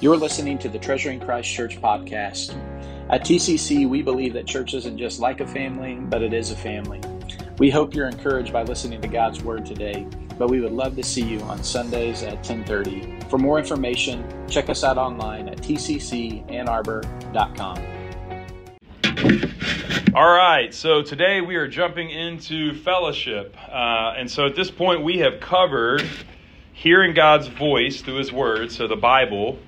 You're listening to the Treasuring Christ Church podcast. At TCC, we believe that church isn't just like a family, but it is a family. We hope you're encouraged by listening to God's Word today, but we would love to see you on Sundays at 1030. For more information, check us out online at tccannarbor.com. All right, so today we are jumping into fellowship. Uh, and so at this point, we have covered hearing God's voice through His Word, so the Bible,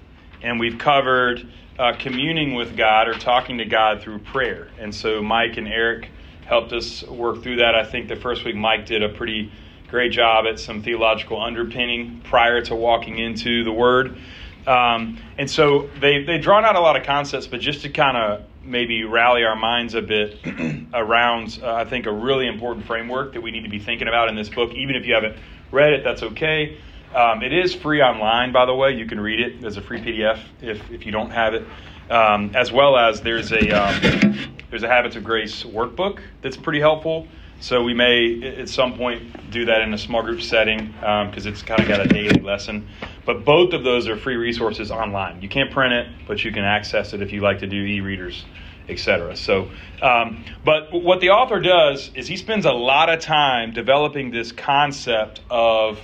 and we've covered uh, communing with God or talking to God through prayer. And so Mike and Eric helped us work through that. I think the first week Mike did a pretty great job at some theological underpinning prior to walking into the Word. Um, and so they, they've drawn out a lot of concepts, but just to kind of maybe rally our minds a bit around, uh, I think, a really important framework that we need to be thinking about in this book. Even if you haven't read it, that's okay. Um, it is free online, by the way. You can read it as a free PDF if, if you don't have it. Um, as well as there's a um, there's a Habits of Grace workbook that's pretty helpful. So we may at some point do that in a small group setting because um, it's kind of got a daily lesson. But both of those are free resources online. You can't print it, but you can access it if you like to do e-readers, etc. So, um, but what the author does is he spends a lot of time developing this concept of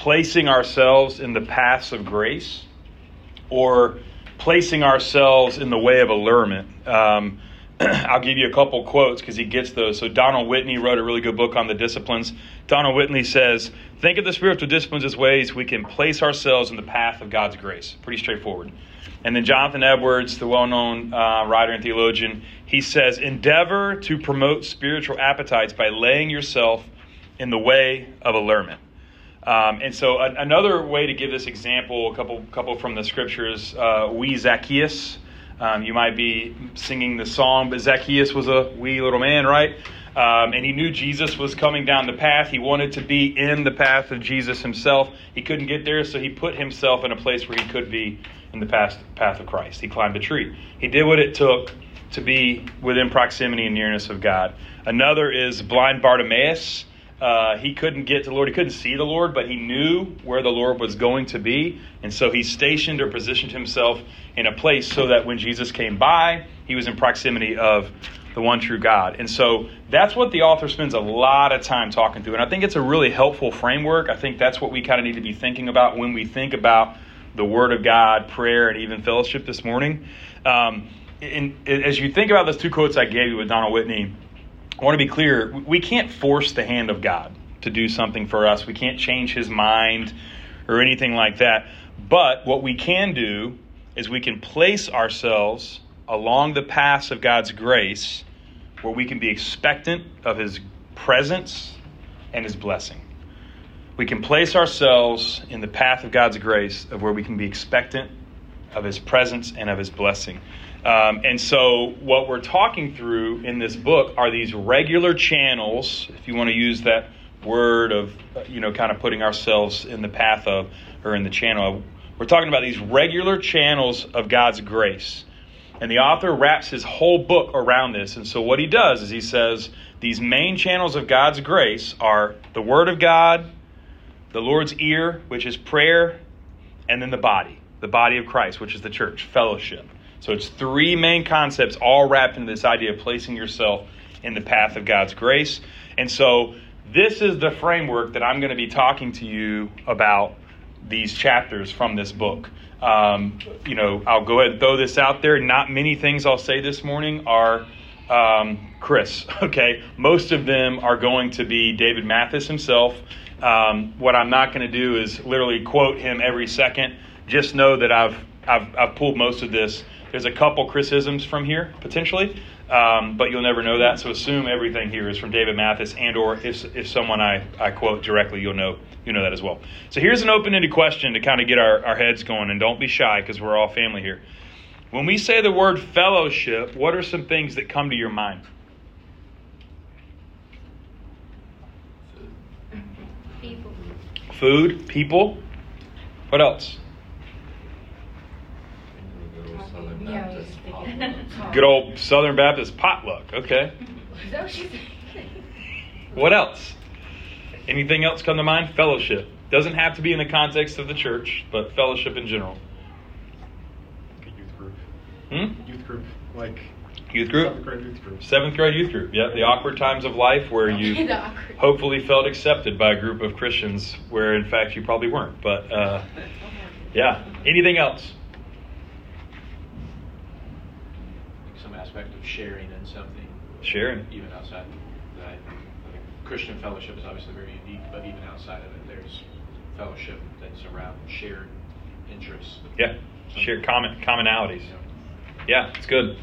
placing ourselves in the paths of grace or placing ourselves in the way of allurement. Um, I'll give you a couple quotes because he gets those. So, Donald Whitney wrote a really good book on the disciplines. Donald Whitney says, Think of the spiritual disciplines as ways we can place ourselves in the path of God's grace. Pretty straightforward. And then Jonathan Edwards, the well known uh, writer and theologian, he says, Endeavor to promote spiritual appetites by laying yourself in the way of allurement. Um, and so, a- another way to give this example, a couple, couple from the scriptures, uh, we Zacchaeus. Um, you might be singing the song, but Zacchaeus was a wee little man, right? Um, and he knew Jesus was coming down the path. He wanted to be in the path of Jesus himself. He couldn't get there, so he put himself in a place where he could be in the path, path of Christ. He climbed a tree. He did what it took to be within proximity and nearness of God. Another is blind Bartimaeus. Uh, he couldn't get to the Lord. He couldn't see the Lord, but he knew where the Lord was going to be. And so he stationed or positioned himself in a place so that when Jesus came by, he was in proximity of the one true God. And so that's what the author spends a lot of time talking through. And I think it's a really helpful framework. I think that's what we kind of need to be thinking about when we think about the Word of God, prayer, and even fellowship this morning. Um, and as you think about those two quotes I gave you with Donald Whitney, I want to be clear we can't force the hand of God to do something for us. We can't change his mind or anything like that. But what we can do is we can place ourselves along the paths of God's grace where we can be expectant of his presence and his blessing. We can place ourselves in the path of God's grace of where we can be expectant of his presence and of his blessing. Um, and so, what we're talking through in this book are these regular channels, if you want to use that word of, you know, kind of putting ourselves in the path of or in the channel. We're talking about these regular channels of God's grace. And the author wraps his whole book around this. And so, what he does is he says these main channels of God's grace are the Word of God, the Lord's ear, which is prayer, and then the body, the body of Christ, which is the church, fellowship. So it's three main concepts all wrapped into this idea of placing yourself in the path of God's grace. And so this is the framework that I'm going to be talking to you about these chapters from this book. Um, you know, I'll go ahead and throw this out there. Not many things I'll say this morning are um, Chris, okay? Most of them are going to be David Mathis himself. Um, what I'm not going to do is literally quote him every second. Just know that I've, I've, I've pulled most of this there's a couple criticisms from here potentially, um, but you'll never know that. So assume everything here is from David Mathis, and or if, if someone I, I quote directly, you'll know you know that as well. So here's an open-ended question to kind of get our, our heads going, and don't be shy because we're all family here. When we say the word fellowship, what are some things that come to your mind? People. Food, people. What else? Yeah, I. Good old Southern Baptist potluck. Okay. What she said? What else? Anything else come to mind? Fellowship. Doesn't have to be in the context of the church, but fellowship in general. Hmm? Youth group, like Youth group? seventh grade youth group. Seventh grade youth group. Yeah, the awkward times of life where you hopefully felt accepted by a group of Christians where in fact you probably weren't. But uh, yeah. Anything else? Some aspect of sharing and something. Sharing. Even outside. That I, I think Christian fellowship is obviously very unique, but even outside of it, there's fellowship that's around shared interests. Yeah. shared common commonalities. Yeah, it's good.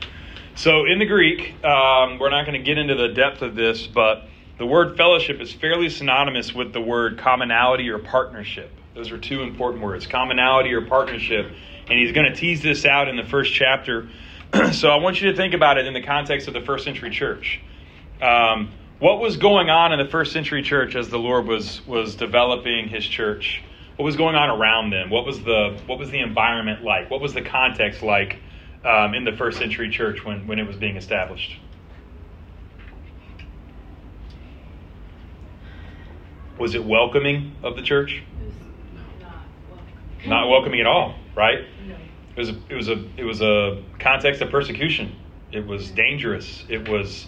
So in the Greek, um, we're not going to get into the depth of this, but the word fellowship is fairly synonymous with the word commonality or partnership. Those are two important words commonality or partnership. And he's going to tease this out in the first chapter. so I want you to think about it in the context of the first century church. Um, what was going on in the first century church as the Lord was, was developing his church? What was going on around them? What was the, what was the environment like? What was the context like um, in the first century church when, when it was being established? Was it welcoming of the church? Not welcoming at all, right? It was a, it was a it was a context of persecution. It was dangerous. It was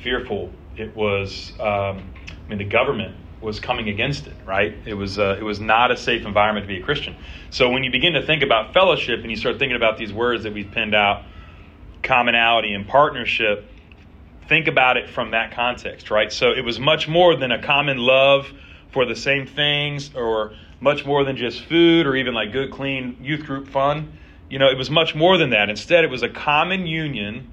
fearful. It was um, I mean the government was coming against it, right? It was uh, it was not a safe environment to be a Christian. So when you begin to think about fellowship and you start thinking about these words that we've pinned out, commonality and partnership, think about it from that context, right? So it was much more than a common love for the same things or much more than just food or even like good, clean youth group fun. You know, it was much more than that. Instead, it was a common union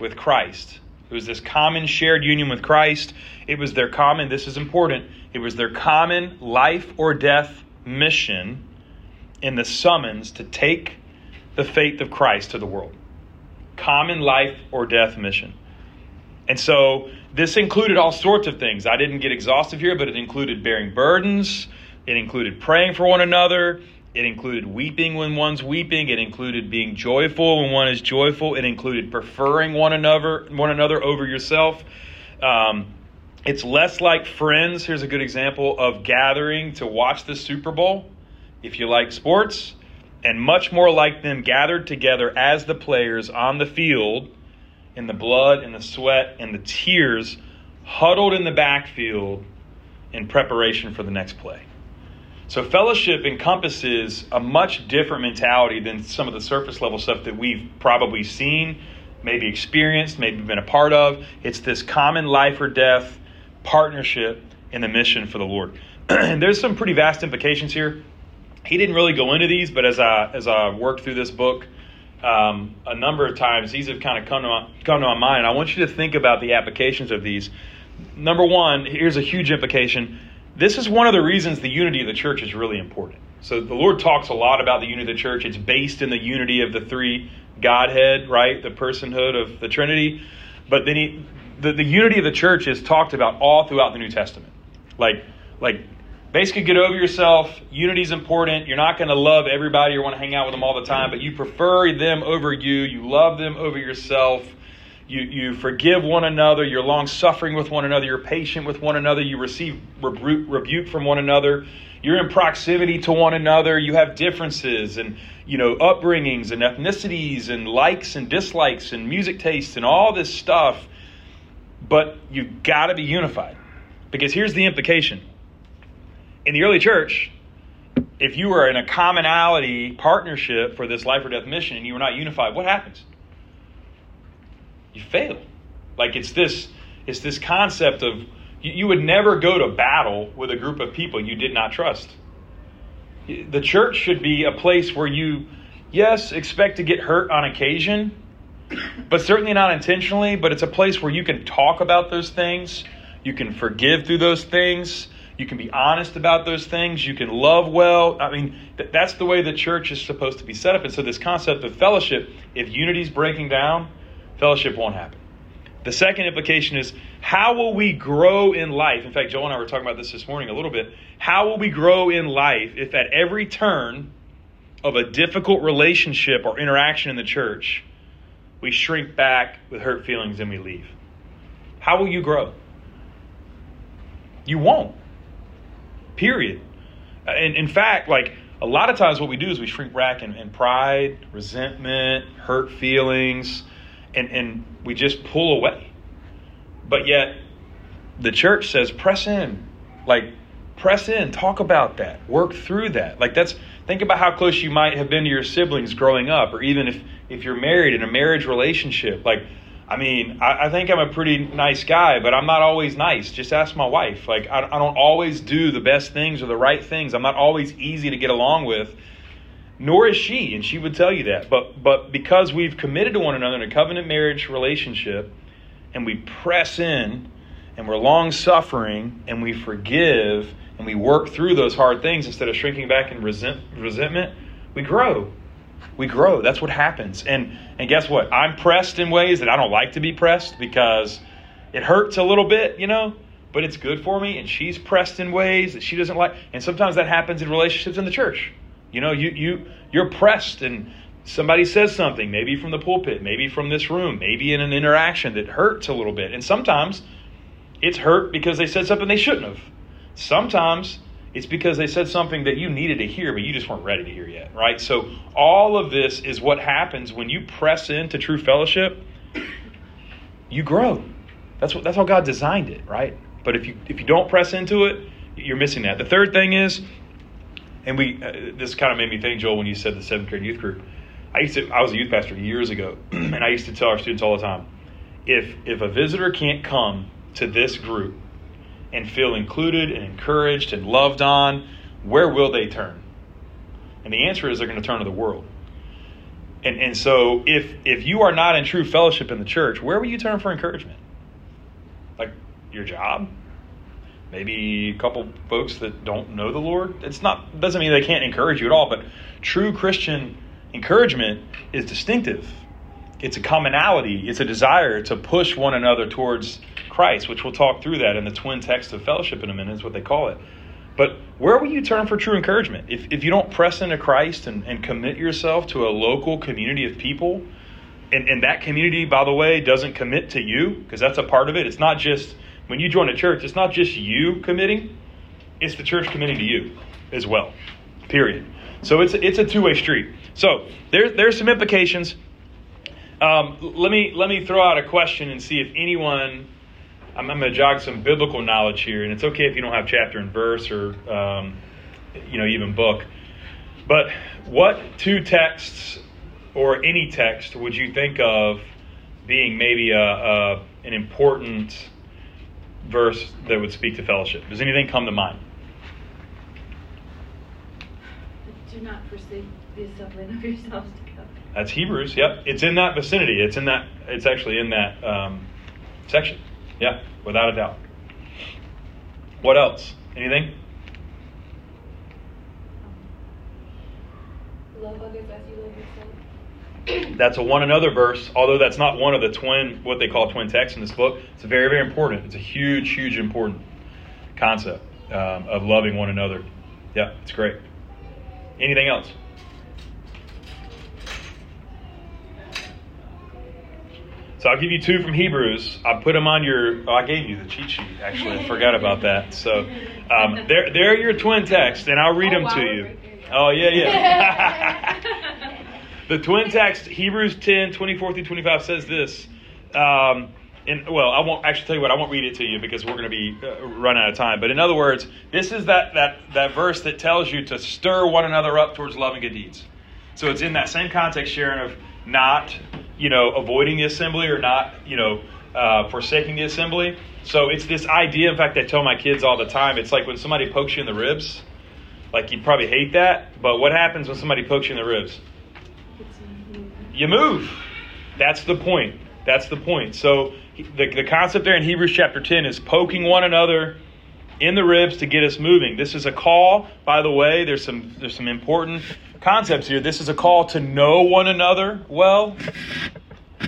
with Christ. It was this common shared union with Christ. It was their common, this is important, it was their common life or death mission in the summons to take the faith of Christ to the world. Common life or death mission. And so this included all sorts of things. I didn't get exhaustive here, but it included bearing burdens, it included praying for one another, it included weeping when one's weeping, it included being joyful when one is joyful, it included preferring one another one another over yourself. Um, it's less like friends. Here's a good example of gathering to watch the Super Bowl, if you like sports, and much more like them gathered together as the players on the field in the blood and the sweat and the tears, huddled in the backfield in preparation for the next play. So, fellowship encompasses a much different mentality than some of the surface level stuff that we've probably seen, maybe experienced, maybe been a part of. It's this common life or death partnership in the mission for the Lord. and there's some pretty vast implications here. He didn't really go into these, but as I as I worked through this book, um, a number of times these have kind of come to my, come to my mind. I want you to think about the applications of these. Number one, here's a huge implication. This is one of the reasons the unity of the church is really important. So the Lord talks a lot about the unity of the church. It's based in the unity of the three Godhead, right? The personhood of the Trinity. But then he, the, the unity of the church is talked about all throughout the New Testament. Like, like basically get over yourself. Unity is important. You're not going to love everybody or want to hang out with them all the time, but you prefer them over you. You love them over yourself. You, you forgive one another. You're long suffering with one another. You're patient with one another. You receive rebu- rebuke from one another. You're in proximity to one another. You have differences and you know upbringings and ethnicities and likes and dislikes and music tastes and all this stuff. But you've got to be unified because here's the implication in the early church, if you were in a commonality partnership for this life or death mission and you were not unified, what happens? You fail. Like it's this it's this concept of you, you would never go to battle with a group of people you did not trust. The church should be a place where you, yes, expect to get hurt on occasion, but certainly not intentionally, but it's a place where you can talk about those things, you can forgive through those things, you can be honest about those things. You can love well. I mean, th- that's the way the church is supposed to be set up. And so, this concept of fellowship, if unity is breaking down, fellowship won't happen. The second implication is how will we grow in life? In fact, Joel and I were talking about this this morning a little bit. How will we grow in life if at every turn of a difficult relationship or interaction in the church, we shrink back with hurt feelings and we leave? How will you grow? You won't. Period. Uh, and in fact, like a lot of times what we do is we shrink back in, in pride, resentment, hurt feelings, and, and we just pull away. But yet, the church says, press in. Like, press in, talk about that, work through that. Like, that's, think about how close you might have been to your siblings growing up, or even if, if you're married in a marriage relationship. Like, I mean, I, I, think I'm a pretty nice guy, but I'm not always nice. Just ask my wife. Like, I, I don't always do the best things or the right things. I'm not always easy to get along with, nor is she, and she would tell you that. But, but because we've committed to one another in a covenant marriage relationship, and we press in, and we're long suffering, and we forgive, and we work through those hard things instead of shrinking back in resent, resentment, we grow we grow. That's what happens. And and guess what? I'm pressed in ways that I don't like to be pressed because it hurts a little bit, you know, but it's good for me. And she's pressed in ways that she doesn't like. And sometimes that happens in relationships in the church. You know, you you you're pressed and somebody says something, maybe from the pulpit, maybe from this room, maybe in an interaction that hurts a little bit. And sometimes it's hurt because they said something they shouldn't have. Sometimes it's because they said something that you needed to hear, but you just weren't ready to hear yet, right? So, all of this is what happens when you press into true fellowship. You grow. That's what. That's how God designed it, right? But if you if you don't press into it, you're missing that. The third thing is, and we uh, this kind of made me think, Joel, when you said the seventh grade youth group. I used to. I was a youth pastor years ago, and I used to tell our students all the time, if if a visitor can't come to this group and feel included and encouraged and loved on, where will they turn? And the answer is they're going to turn to the world. And, and so if if you are not in true fellowship in the church, where will you turn for encouragement? Like your job? Maybe a couple folks that don't know the Lord? It's not doesn't mean they can't encourage you at all, but true Christian encouragement is distinctive. It's a commonality, it's a desire to push one another towards Christ, which we'll talk through that in the twin text of fellowship in a minute, is what they call it. But where will you turn for true encouragement? If, if you don't press into Christ and, and commit yourself to a local community of people, and, and that community, by the way, doesn't commit to you, because that's a part of it. It's not just, when you join a church, it's not just you committing, it's the church committing to you as well, period. So it's, it's a two way street. So there, there's some implications. Um, let, me, let me throw out a question and see if anyone I'm, I'm going to jog some biblical knowledge here, and it's okay if you don't have chapter and verse or um, you know even book. But what two texts or any text would you think of being maybe a, a an important verse that would speak to fellowship? Does anything come to mind? Do not forsake the assembling of yourselves together. That's Hebrews. Yep, it's in that vicinity. It's in that. It's actually in that um, section. Yeah, without a doubt. What else? Anything? Love others as you love yourself. That's a one another verse, although that's not one of the twin, what they call twin texts in this book. It's very, very important. It's a huge, huge, important concept um, of loving one another. Yeah, it's great. Anything else? So I'll give you two from Hebrews. I put them on your. Oh, I gave you the cheat sheet. Actually, I forgot about that. So um, they're they're your twin texts, and I'll read Oh, them wow, to you. right there, yeah. Oh yeah, yeah. the twin text Hebrews 10, 24 through 25 says this. Um, and well, I won't actually tell you what. I won't read it to you because we're going to be uh, run out of time. But in other words, this is that that that verse that tells you to stir one another up towards love and good deeds. So it's in that same context, Sharon, of not, you know, avoiding the assembly or not, you know, uh, forsaking the assembly. So it's this idea. In fact, I tell my kids all the time. It's like when somebody pokes you in the ribs. Like you'd probably hate that, but what happens when somebody pokes you in the ribs? You move. That's the point. That's the point. So the, the concept there in Hebrews chapter 10 is poking one another in the ribs to get us moving. This is a call, by the way, there's some there's some important concepts here. This is a call to know one another well.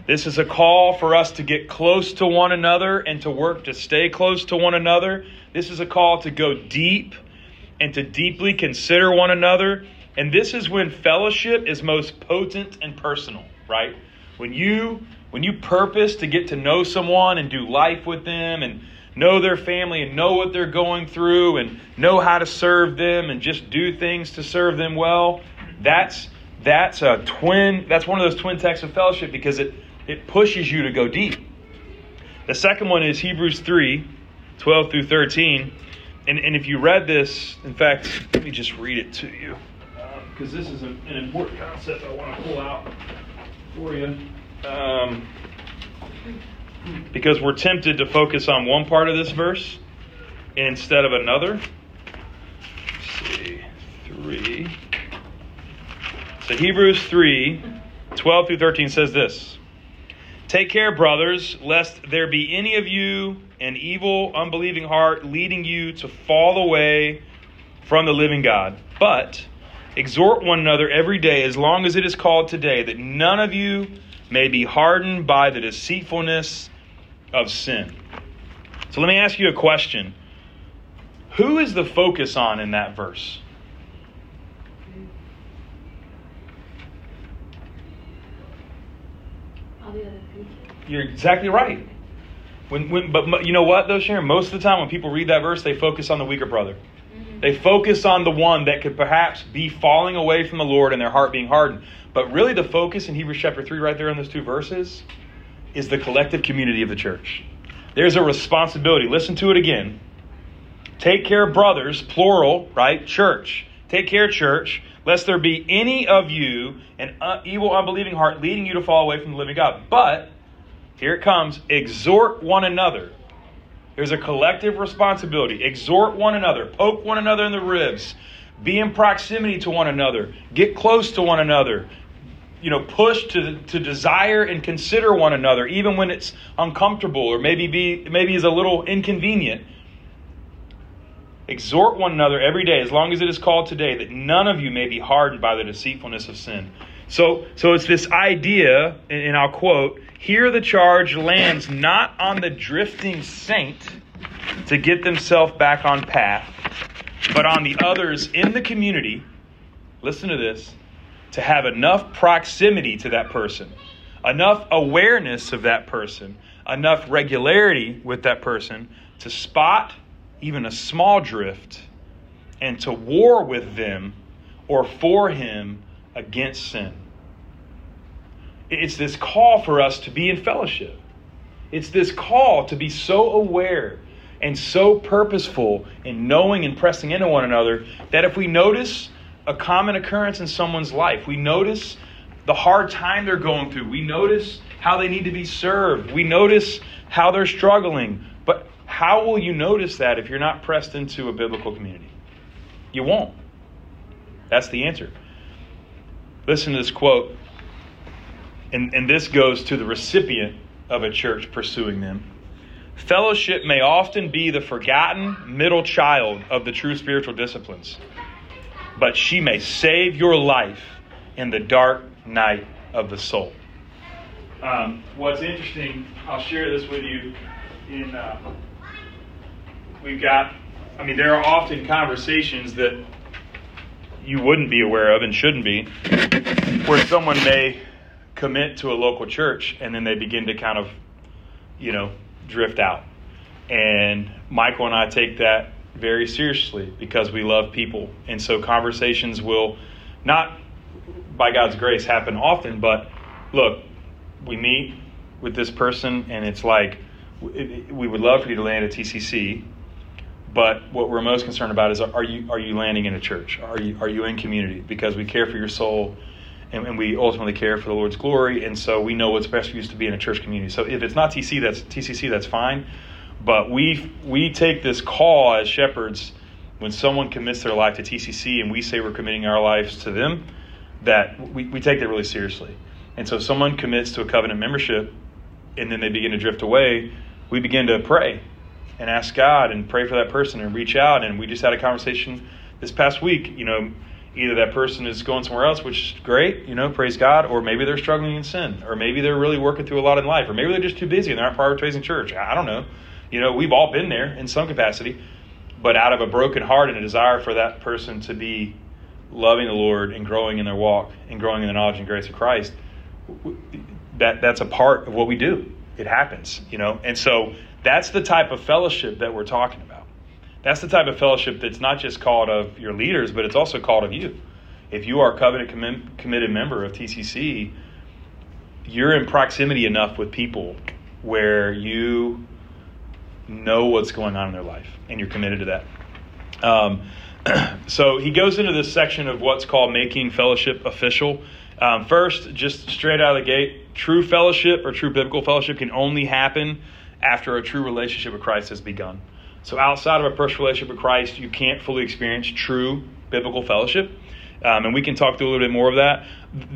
This is a call for us to get close to one another and to work to stay close to one another. This is a call to go deep and to deeply consider one another. And this is when fellowship is most potent and personal, right? When you when you purpose to get to know someone and do life with them and know their family and know what they're going through and know how to serve them and just do things to serve them well. That's that's a twin that's one of those twin texts of fellowship because it it pushes you to go deep. The second one is Hebrews 3, 12 through 13. And, and if you read this, in fact, let me just read it to you because this is an, an, important concept I want to pull out for you. Um, because we're tempted to focus on one part of this verse instead of another. Let's see, 3. So Hebrews 3, 12 through 13 says this. Take care, brothers, lest there be any of you an evil, unbelieving heart leading you to fall away from the living God. But exhort one another every day, as long as it is called today, that none of you may be hardened by the deceitfulness of sin. So let me ask you a question. Who is the focus on in that verse? You're exactly right. When, when, but you know what, though, Sharon? Most of the time, when people read that verse, they focus on the weaker brother. They focus on the one that could perhaps be falling away from the Lord and their heart being hardened. But really, the focus in Hebrews chapter 3, right there in those two verses, is the collective community of the church. There's a responsibility. Listen to it again. Take care, brothers, plural, right? Church. Take care, church, lest there be any of you an uh, evil, unbelieving heart leading you to fall away from the living God. But here it comes exhort one another. There's a collective responsibility. Exhort one another, poke one another in the ribs, be in proximity to one another, get close to one another. You know, push to, to desire and consider one another, even when it's uncomfortable or maybe be maybe is a little inconvenient. Exhort one another every day, as long as it is called today, that none of you may be hardened by the deceitfulness of sin. So, so it's this idea, and I'll quote here the charge lands not on the drifting saint to get themselves back on path, but on the others in the community, listen to this, to have enough proximity to that person, enough awareness of that person, enough regularity with that person to spot even a small drift and to war with them or for him against sin. It's this call for us to be in fellowship. It's this call to be so aware and so purposeful in knowing and pressing into one another that if we notice a common occurrence in someone's life, we notice the hard time they're going through, we notice how they need to be served, we notice how they're struggling. But how will you notice that if you're not pressed into a biblical community? You won't. That's the answer. Listen to this quote and, and this goes to the recipient of a church pursuing them. Fellowship may often be the forgotten middle child of the true spiritual disciplines, but she may save your life in the dark night of the soul. Um, what's interesting, I'll share this with you. In uh, we've got, I mean, there are often conversations that you wouldn't be aware of and shouldn't be, where someone may commit to a local church and then they begin to kind of, you know, drift out. And Michael and I take that very seriously because we love people. And so conversations will not, by God's grace, happen often, but look, we meet with this person and it's like, we would love for you to land at TCC, but what we're most concerned about is are you are you landing in a church? Are you are you in community? Because we care for your soul and, and, we ultimately care for the Lord's glory, and so we know what's best for you to be in a church community. So if it's not TC, that's TCC, that's fine. But we we take this call as shepherds when someone commits their life to TCC, and we say we're committing our lives to them. That we, we take that really seriously. And so if someone commits to a covenant membership, and then they begin to drift away, we begin to pray and ask God and pray for that person and reach out. And we just had a conversation this past week. You know either that person is going somewhere else, which is great, you know, praise God, or maybe they're struggling in sin, or maybe they're really working through a lot in life, or maybe they're just too busy and they're not prioritizing church. I don't know. You know, we've all been there in some capacity, but out of a broken heart and a desire for that person to be loving the Lord and growing in their walk and growing in the knowledge and grace of Christ, that that's a part of what we do. it happens, you know? And so that's the type of fellowship that we're talking about. That's the type of fellowship that's not just called of your leaders, but it's also called of you. If you are a covenant com- committed member of TCC, you're in proximity enough with people where you know what's going on in their life and you're committed to that. Um, so he goes into this section of what's called making fellowship official. Um, first, just straight out of the gate, true fellowship or true biblical fellowship can only happen after a true relationship with Christ has begun. So, outside of a personal relationship with Christ, you can't fully experience true biblical fellowship. Um, and we can talk through a little bit more of that.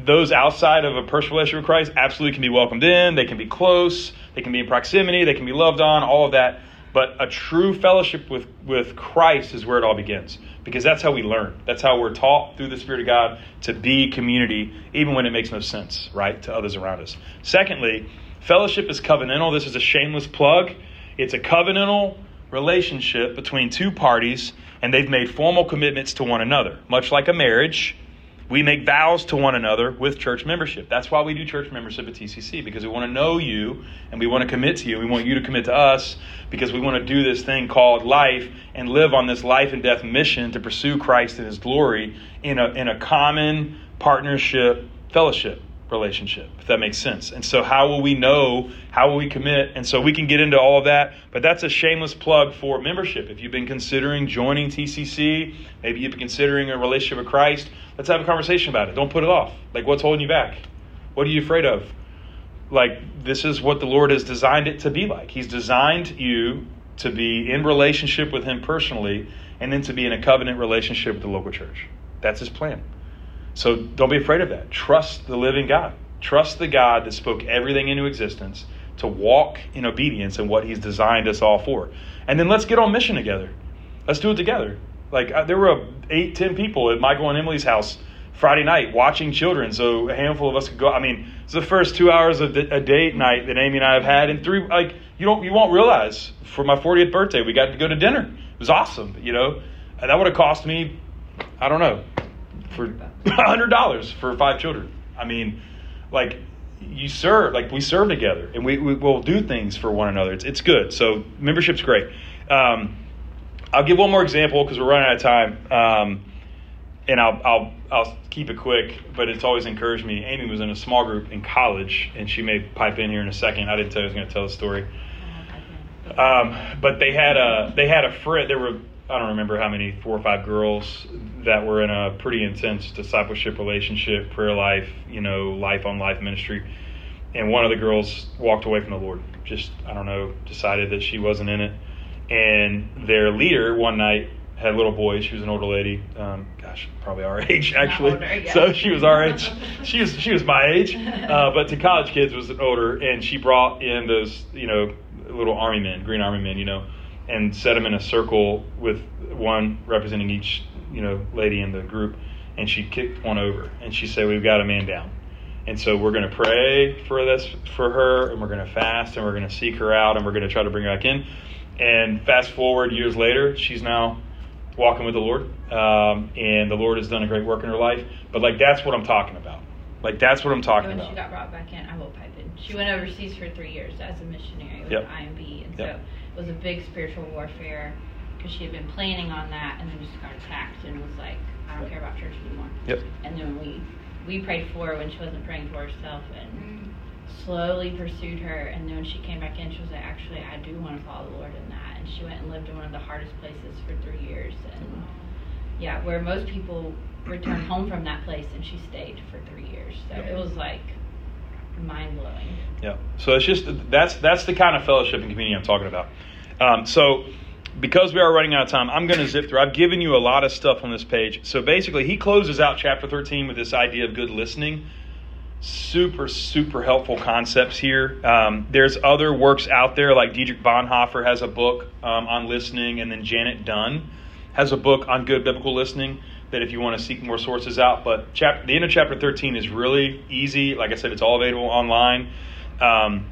Those outside of a personal relationship with Christ absolutely can be welcomed in. They can be close. They can be in proximity. They can be loved on. All of that. But a true fellowship with, with Christ is where it all begins because that's how we learn. That's how we're taught through the Spirit of God to be community, even when it makes no sense, right, to others around us. Secondly, fellowship is covenantal. This is a shameless plug. It's a covenantal relationship between two parties, and they've made formal commitments to one another, much like a marriage we make vows to one another with church membership. That's why we do church membership at TCC, because we want to know you and we want to commit to you. We want you to commit to us because we want to do this thing called life and live on this life and death mission to pursue Christ and His glory in a, in a common partnership fellowship relationship, if that makes sense. And so, how will we know? How will we commit? And so, we can get into all of that, but that's a shameless plug for membership. If you've been considering joining TCC, maybe you've been considering a relationship with Christ, let's have a conversation about it. Don't put it off. Like, what's holding you back? What are you afraid of? Like, this is what the Lord has designed it to be like. He's designed you to be in relationship with Him personally and then to be in a covenant relationship with the local church. That's His plan. So don't be afraid of that. Trust the living God. Trust the God that spoke everything into existence to walk in obedience in what He's designed us all for. And then let's get on mission together. Let's do it together. Like uh, there were eight, ten people at Michael and Emily's house Friday night watching children, so a handful of us could go. I mean, it's the first two hours of a date night that Amy and I have had, and three like you don't you won't realize for my 40th birthday we got to go to dinner. It was awesome, you know. And that would have cost me, I don't know, for hundred dollars for five children. I mean, like you serve, like we serve together, and we, we will do things for one another. It's it's good. So membership's great. Um, I'll give one more example because we're running out of time, um, and I'll I'll I'll keep it quick. But it's always encouraged me. Amy was in a small group in college, and she may pipe in here in a second. I didn't tell you I was going to tell the story. Um, but they had a they had a friend. There were I don't remember how many, four or five girls that were in a pretty intense discipleship relationship, prayer life, you know, life on life ministry. And one of the girls walked away from the Lord. Just, I don't know, decided that she wasn't in it. And their leader one night had little boys. She was an older lady. Um, gosh, probably our age actually. Older, yeah. So she was our age. she was she was my age, uh, but to college kids was an older. And she brought in those you know little army men, green army men, you know, and set them in a circle with one representing each you know lady in the group and she kicked one over and she said we've got a man down. And so we're going to pray for this for her and we're going to fast and we're going to seek her out and we're going to try to bring her back in. And fast forward years later she's now walking with the lord um, and the lord has done a great work in her life. But like that's what i'm talking about. Like that's what i'm talking when about. she got brought back in i will pipe in she went overseas for three years as a missionary with yep. imb and yep. so was a big spiritual warfare because she had been planning on that and then just got attacked and was like, I don't care about church anymore. Yep. And then we we prayed for her when she wasn't praying for herself and mm-hmm. slowly pursued her. And then when she came back in, she was like, actually, I do want to follow the Lord in that. And she went and lived in one of the hardest places for three years. And yeah, where most people return home from that place, and she stayed for three years. So it was like mind blowing. Yeah. So it's just that's that's the kind of fellowship and community I'm talking about. Um, so because we are running out of time, I'm going to zip through. I've given you a lot of stuff on this page. So basically, he closes out chapter 13 with this idea of good listening. Super, super helpful concepts here. Um, there's other works out there, like Dietrich Bonhoeffer has a book um, on listening, and then Janet Dunn has a book on good biblical listening. That if you want to seek more sources out, but chapter, the end of chapter 13 is really easy. Like I said, it's all available online. Um,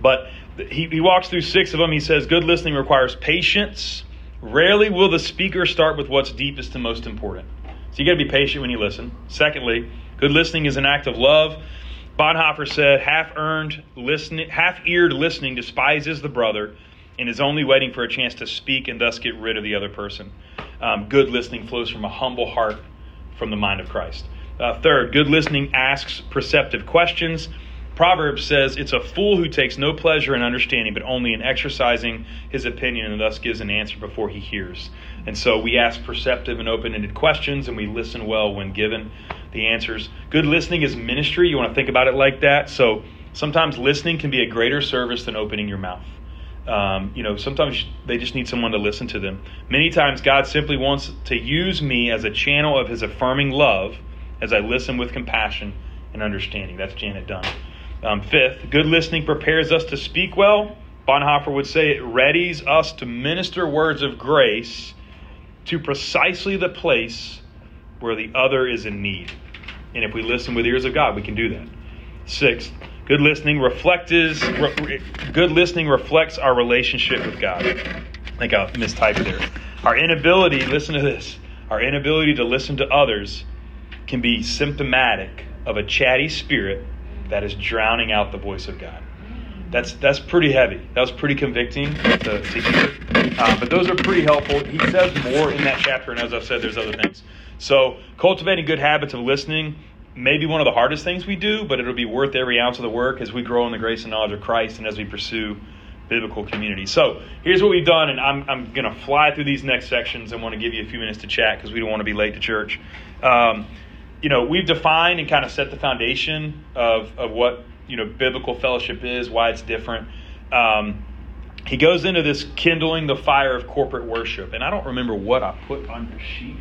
but he, he walks through six of them. He says, Good listening requires patience. Rarely will the speaker start with what's deepest and most important. So you got to be patient when you listen. Secondly, good listening is an act of love. Bonhoeffer said, half-earned listening, half-eared listening despises the brother and is only waiting for a chance to speak and thus get rid of the other person. Um, good listening flows from a humble heart from the mind of Christ. Uh, third, good listening asks perceptive questions. Proverbs says, It's a fool who takes no pleasure in understanding, but only in exercising his opinion and thus gives an answer before he hears. And so we ask perceptive and open ended questions and we listen well when given the answers. Good listening is ministry. You want to think about it like that. So sometimes listening can be a greater service than opening your mouth. Um, you know, sometimes they just need someone to listen to them. Many times, God simply wants to use me as a channel of His affirming love as I listen with compassion and understanding. That's Janet Dunn. Um, fifth, good listening prepares us to speak well. Bonhoeffer would say it readies us to minister words of grace to precisely the place where the other is in need. And if we listen with ears of God, we can do that. Sixth, good listening reflects re, good listening reflects our relationship with God. I think I mistyped there. Our inability, listen to this, our inability to listen to others can be symptomatic of a chatty spirit that is drowning out the voice of God. That's that's pretty heavy. That was pretty convicting to, to hear. Uh, but those are pretty helpful. He says more in that chapter, and as I've said, there's other things. So cultivating good habits of listening may be one of the hardest things we do, but it'll be worth every ounce of the work as we grow in the grace and knowledge of Christ and as we pursue biblical community. So here's what we've done, and I'm, I'm going to fly through these next sections and want to give you a few minutes to chat because we don't want to be late to church. Um, you know, we've defined and kind of set the foundation of, of what, you know, biblical fellowship is, why it's different. Um, he goes into this kindling the fire of corporate worship. And I don't remember what I put on your sheet.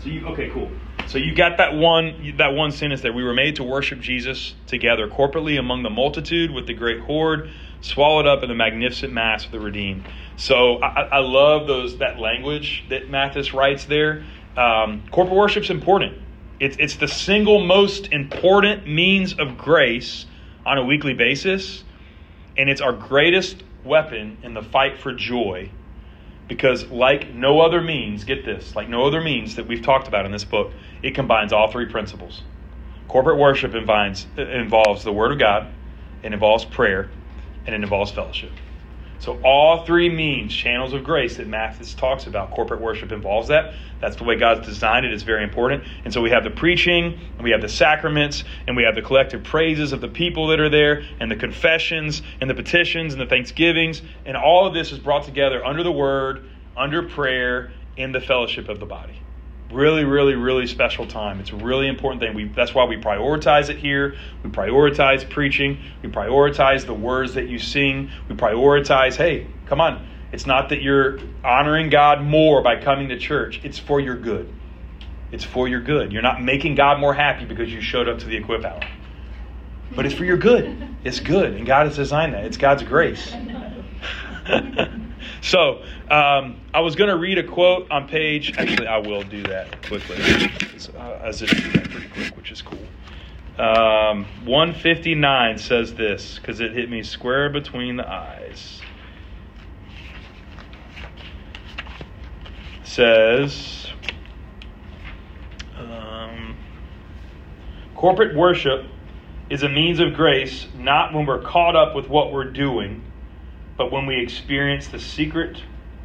So you, okay, cool. So you got that one, that one sentence there. We were made to worship Jesus together corporately among the multitude with the great horde, swallowed up in the magnificent mass of the redeemed. So I, I love those, that language that Mathis writes there. Um, corporate worship's important. It's, it's the single most important means of grace on a weekly basis, and it's our greatest weapon in the fight for joy because, like no other means, get this, like no other means that we've talked about in this book, it combines all three principles. Corporate worship involves, involves the Word of God, it involves prayer, and it involves fellowship. So all three means, channels of grace that Mathis talks about, corporate worship involves that. That's the way God's designed it. It's very important. And so we have the preaching, and we have the sacraments, and we have the collective praises of the people that are there, and the confessions, and the petitions, and the thanksgivings. And all of this is brought together under the word, under prayer, in the fellowship of the body really really really special time. It's a really important thing. We, that's why we prioritize it here. We prioritize preaching. We prioritize the words that you sing. We prioritize hey come on. It's not that you're honoring god more by coming to church. It's for your good. It's for your good. You're not making god more happy because you showed up to the equip hour. But it's for your good. It's good. And god has designed that. It's god's grace So um, I was going to read a quote on page. Actually, I will do that quickly. Uh, it do that pretty quick, which is cool. Um, 159 says this because it hit me square between the eyes. Says um, corporate worship is a means of grace not when we're caught up with what we're doing but when we experience the secret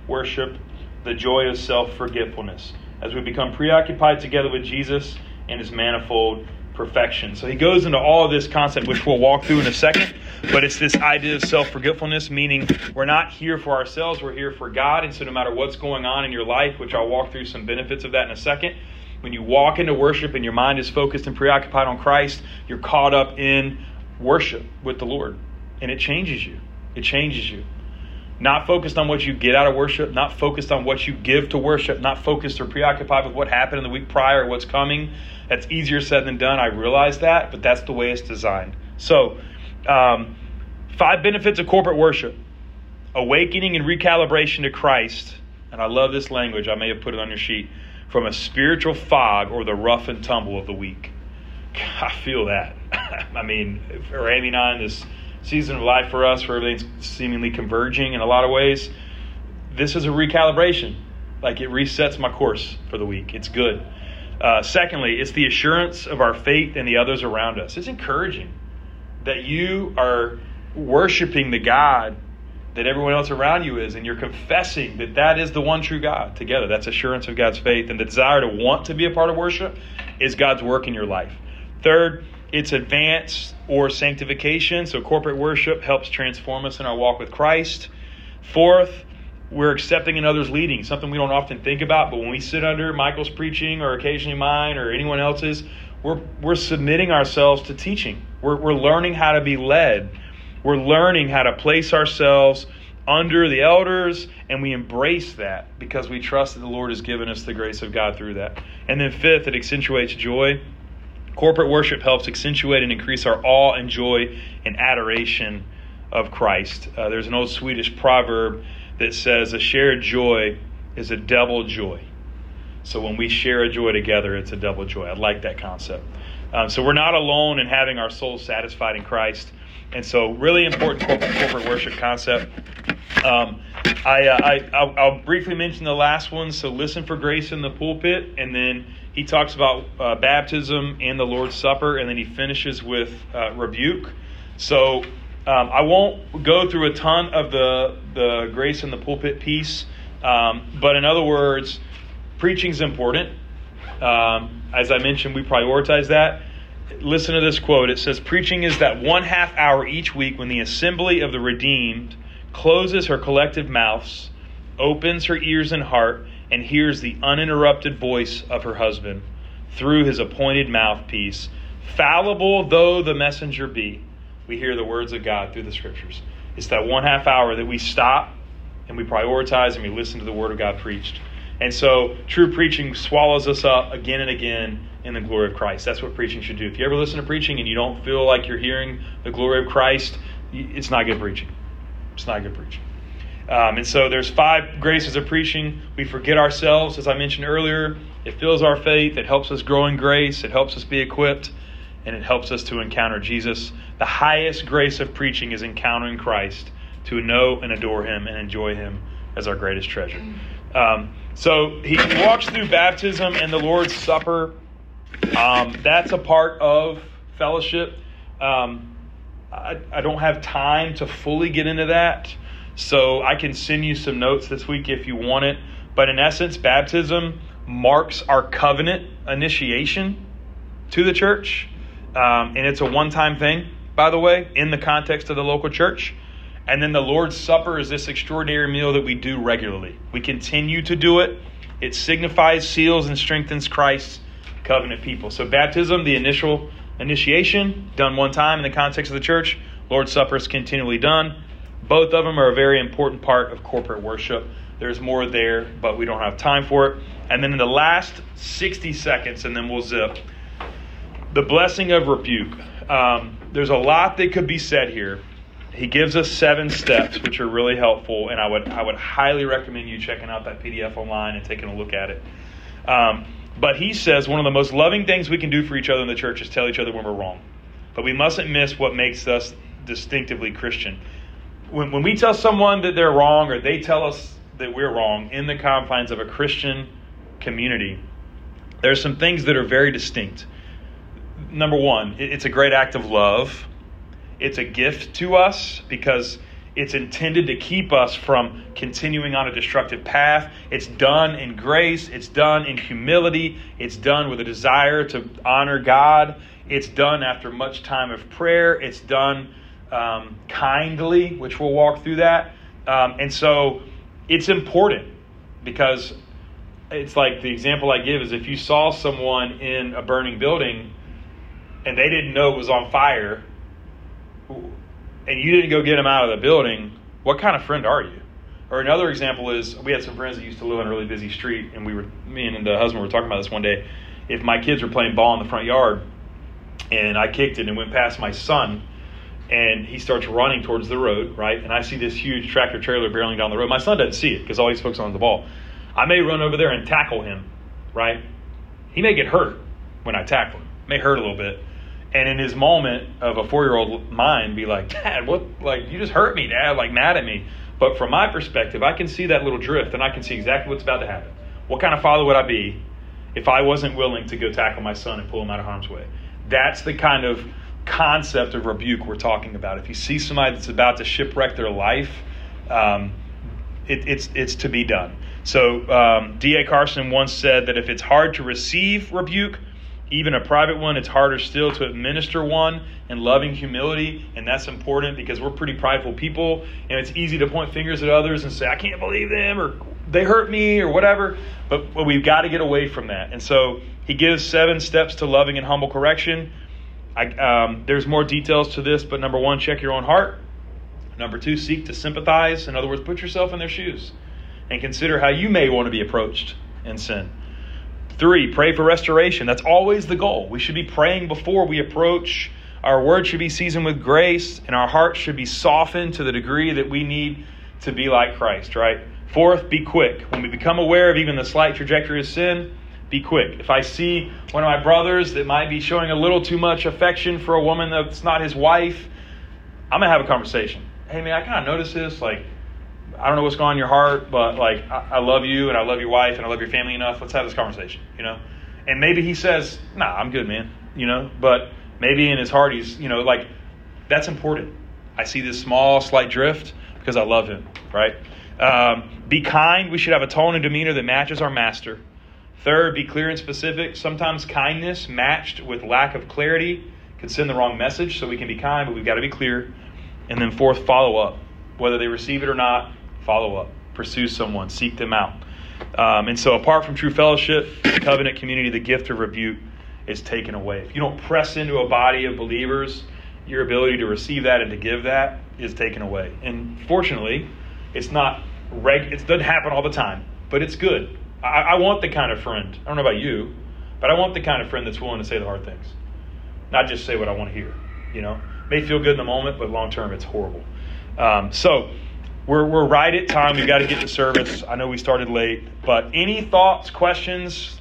worship, the joy of self forgetfulness, as we become preoccupied together with Jesus and his manifold perfection. So he goes into all of this concept, which we'll walk through in a second, but it's this idea of self forgetfulness, meaning we're not here for ourselves, we're here for God. And so no matter what's going on in your life, which I'll walk through some benefits of that in a second, when you walk into worship and your mind is focused and preoccupied on Christ, you're caught up in worship with the Lord. And it changes you. It changes you. Not focused on what you get out of worship, not focused on what you give to worship, not focused or preoccupied with what happened in the week prior or what's coming. That's easier said than done. I realize that, but that's the way it's designed. So, um, five benefits of corporate worship awakening and recalibration to Christ. And I love this language. I may have put it on your sheet from a spiritual fog or the rough and tumble of the week. I feel that. I mean, for Amy and I in this season of life for us where everything's seemingly converging in a lot of ways. This is a recalibration. Like it resets my course for the week. It's good. Uh, secondly, it's the assurance of our faith and the others around us. It's encouraging. that you are worshiping the God that everyone else around you is, and you're confessing that that is the one true God together. That's assurance of God's faith. And the desire to want to be a part of worship is God's work in your life. Third, it's advance or sanctification. So corporate worship helps transform us in our walk with Christ. Fourth, we're accepting another's leading, something we don't often think about, but when we sit under Michael's preaching or occasionally mine or anyone else's, we're, we're submitting ourselves to teaching. We're, we're learning how to be led. We're learning how to place ourselves under the elders, and we embrace that because we trust that the Lord has given us the grace of God through that. And then, fifth, it accentuates joy. Corporate worship helps accentuate and increase our awe and joy and adoration of Christ. Uh, there's an old Swedish proverb that says, A shared joy is a double joy. So when we share a joy together, it's a double joy. I like that concept. Um, so we're not alone in having our souls satisfied in Christ. And so, really important corporate, corporate worship concept. Um, I, uh, I, I'll, I'll, briefly mention the last one. So, listen for grace in the pulpit, and then he talks about uh, baptism and the Lord's Supper, and then he finishes with uh, rebuke. So, um, I won't go through a ton of the the grace in the pulpit piece, um, but in other words, preaching is important. Um, as I mentioned, we prioritize that listen to this quote. It says, Preaching is that one half hour each week when the assembly of the redeemed closes her collective mouths, opens her ears and heart, and hears the uninterrupted voice of her husband through his appointed mouthpiece. Fallible though the messenger be, we hear the words of God through the scriptures. It's that one half hour that we stop and we prioritize and we listen to the word of God preached. And so true preaching swallows us up again and again in the glory of Christ. That's what preaching should do. If you ever listen to preaching and you don't feel like you're hearing the glory of Christ, it's not good preaching. It's not good preaching. Um, and so there's five graces of preaching. We forget ourselves, as I mentioned earlier. It fills our faith. It helps us grow in grace. It helps us be equipped, and it helps us to encounter Jesus. The highest grace of preaching is encountering Christ, to know and adore Him and enjoy Him as our greatest treasure. Um, so he walks through baptism and the Lord's Supper um, that's a part of fellowship. Um, I, I don't have time to fully get into that, so I can send you some notes this week if you want it. But in essence, baptism marks our covenant initiation to the church, um, and it's a one time thing, by the way, in the context of the local church. And then the Lord's Supper is this extraordinary meal that we do regularly. We continue to do it. It signifies, seals, and strengthens Christ's covenant people. So baptism, the initial initiation, done one time in the context of the church. Lord's Supper is continually done. Both of them are a very important part of corporate worship. There's more there, but we don't have time for it. And then in the last 60 seconds, and then we'll zip, the blessing of rebuke. Um, there's a lot that could be said here. He gives us seven steps, which are really helpful, and I would I would highly recommend you checking out that PDF online and taking a look at it. Um, but he says one of the most loving things we can do for each other in the church is tell each other when we're wrong. But we mustn't miss what makes us distinctively Christian. When, when we tell someone that they're wrong or they tell us that we're wrong in the confines of a Christian community, there are some things that are very distinct. Number one, it's a great act of love. It's a gift to us because it's intended to keep us from continuing on a destructive path. It's done in grace. It's done in humility. It's done with a desire to honor God. It's done after much time of prayer. It's done um, kindly, which we'll walk through that. Um, and so it's important because it's like the example I give is if you saw someone in a burning building and they didn't know it was on fire, and you didn't go get them out of the building, what kind of friend are you? Or another example is we had some friends that used to live on a really busy street, and we were me and the husband were talking about this one day. If my kids were playing ball in the front yard, and I kicked it and went past my son, and he starts running towards the road, right? And I see this huge tractor trailer barreling down the road. My son doesn't see it because all he's focused on is the ball. I may run over there and tackle him, right? He may get hurt when I tackle him. May hurt a little bit and in his moment of a four year old mind be like, Dad, what like you just hurt me, Dad, like mad at me. But from my perspective, I can see that little drift and I can see exactly what's about to happen. What kind of father would I be if I wasn't willing to go tackle my son and pull him out of harm's way? That's the kind of concept of rebuke we're talking about. If you see somebody that's about to shipwreck their life, um, it, it's it's to be done. So um, D.A. Carson once said that if it's hard to receive rebuke, even a private one, it's harder still to administer one in loving humility, and that's important because we're pretty prideful people, and it's easy to point fingers at others and say, "I can't believe them," or "They hurt me," or whatever. But, but we've got to get away from that. And so he gives seven steps to loving and humble correction. I, um, there's more details to this, but number one, check your own heart. Number two, seek to sympathize. In other words, put yourself in their shoes and consider how you may want to be approached in sin. Three, pray for restoration. That's always the goal. We should be praying before we approach. Our word should be seasoned with grace, and our hearts should be softened to the degree that we need to be like Christ, right? Fourth, be quick. When we become aware of even the slight trajectory of sin, be quick. If I see one of my brothers that might be showing a little too much affection for a woman that's not his wife, I'm going to have a conversation. Hey, man, I kind of noticed this. Like, I don't know what's going on in your heart, but like, I, I love you and I love your wife and I love your family enough. Let's have this conversation, you know? And maybe he says, nah, I'm good, man, you know? But maybe in his heart, he's, you know, like, that's important. I see this small, slight drift because I love him, right? Um, be kind. We should have a tone and demeanor that matches our master. Third, be clear and specific. Sometimes kindness matched with lack of clarity can send the wrong message, so we can be kind, but we've got to be clear. And then fourth, follow up. Whether they receive it or not, follow up. Pursue someone, seek them out. Um, and so, apart from true fellowship, covenant community, the gift of rebuke is taken away. If you don't press into a body of believers, your ability to receive that and to give that is taken away. And fortunately, it's not reg- it doesn't happen all the time, but it's good. I, I want the kind of friend. I don't know about you, but I want the kind of friend that's willing to say the hard things, not just say what I want to hear. You know, may feel good in the moment, but long term, it's horrible. Um, so we're we're right at time. We've got to get to service. I know we started late, but any thoughts, questions,